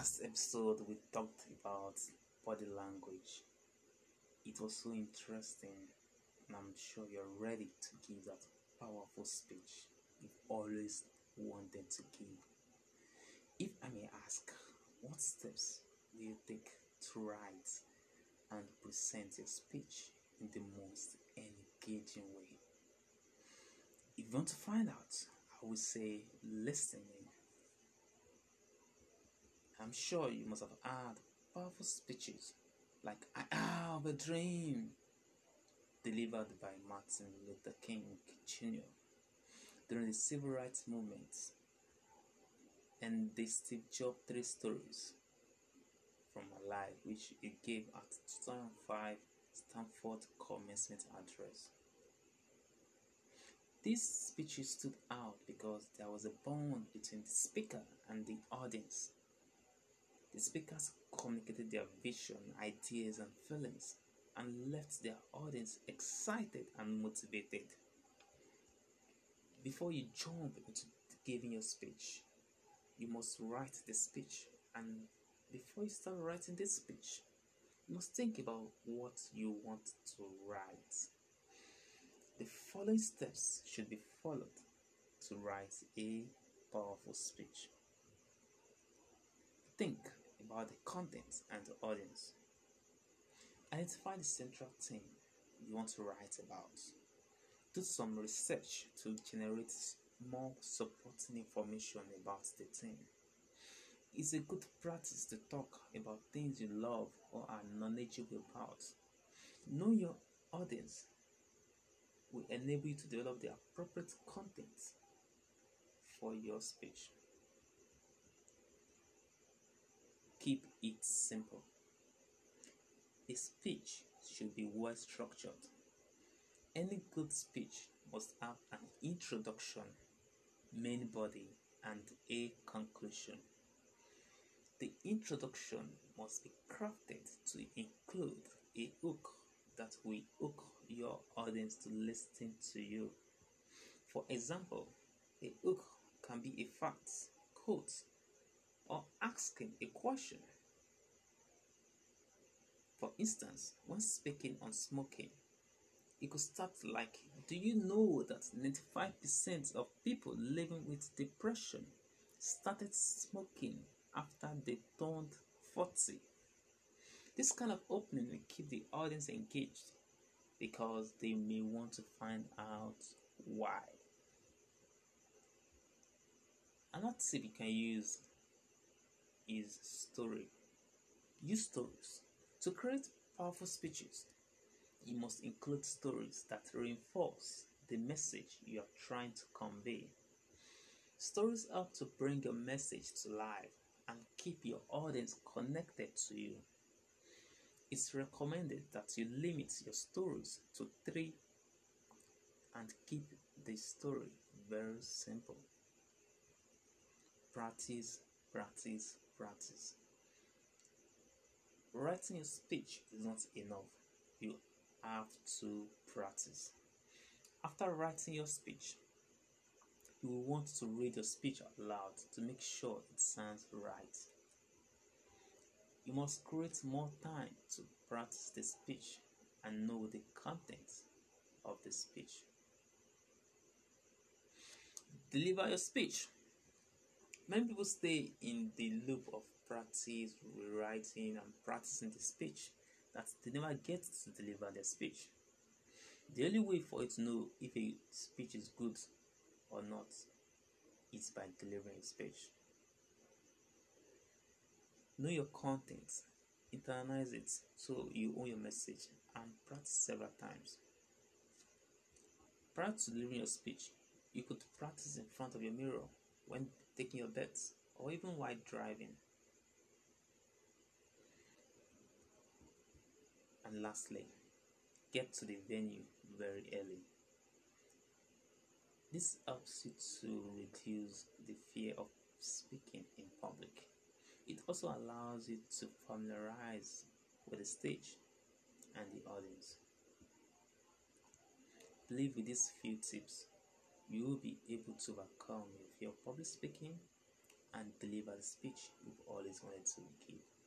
last episode, we talked about body language. It was so interesting, and I'm sure you're ready to give that powerful speech you've always wanted to give. If I may ask, what steps do you take to write and present your speech in the most engaging way? If you want to find out, I would say listening. I'm sure you must have heard powerful speeches like I have a dream delivered by Martin Luther King Jr. during the civil rights movement and the Steve Jobs three stories from my life which he gave at 2005 Stanford commencement address. These speeches stood out because there was a bond between the speaker and the audience. The speakers communicated their vision, ideas, and feelings and left their audience excited and motivated. Before you jump into giving your speech, you must write the speech. And before you start writing this speech, you must think about what you want to write. The following steps should be followed to write a powerful speech. Think about the content and the audience. Identify the central theme you want to write about. Do some research to generate more supporting information about the theme. It's a good practice to talk about things you love or are knowledgeable about. Know your audience will enable you to develop the appropriate content for your speech. Keep it simple. A speech should be well structured. Any good speech must have an introduction, main body, and a conclusion. The introduction must be crafted to include a hook that will hook your audience to listen to you. For example, a hook can be a fact, quote, or asking a question. For instance, when speaking on smoking, it could start like Do you know that 95% of people living with depression started smoking after they turned 40? This kind of opening will keep the audience engaged because they may want to find out why. Another tip you can use is story. Use stories. To create powerful speeches, you must include stories that reinforce the message you are trying to convey. Stories help to bring your message to life and keep your audience connected to you. It's recommended that you limit your stories to three and keep the story very simple. Practice, practice, practice. Writing a speech is not enough. You have to practice. After writing your speech, you will want to read your speech out loud to make sure it sounds right. You must create more time to practice the speech and know the content of the speech. Deliver your speech. Many people stay in the loop of practice, rewriting, and practicing the speech that they never get to deliver their speech. The only way for you to know if a speech is good or not is by delivering a speech. Know your content, internalize it so you own your message, and practice several times. Prior to delivering your speech, you could practice in front of your mirror when taking your bets or even while driving. And lastly, get to the venue very early. This helps you to reduce the fear of speaking in public. It also allows you to familiarize with the stage and the audience. Believe with these few tips, you will be able to overcome your fear of public speaking and deliver the speech you've always wanted to give.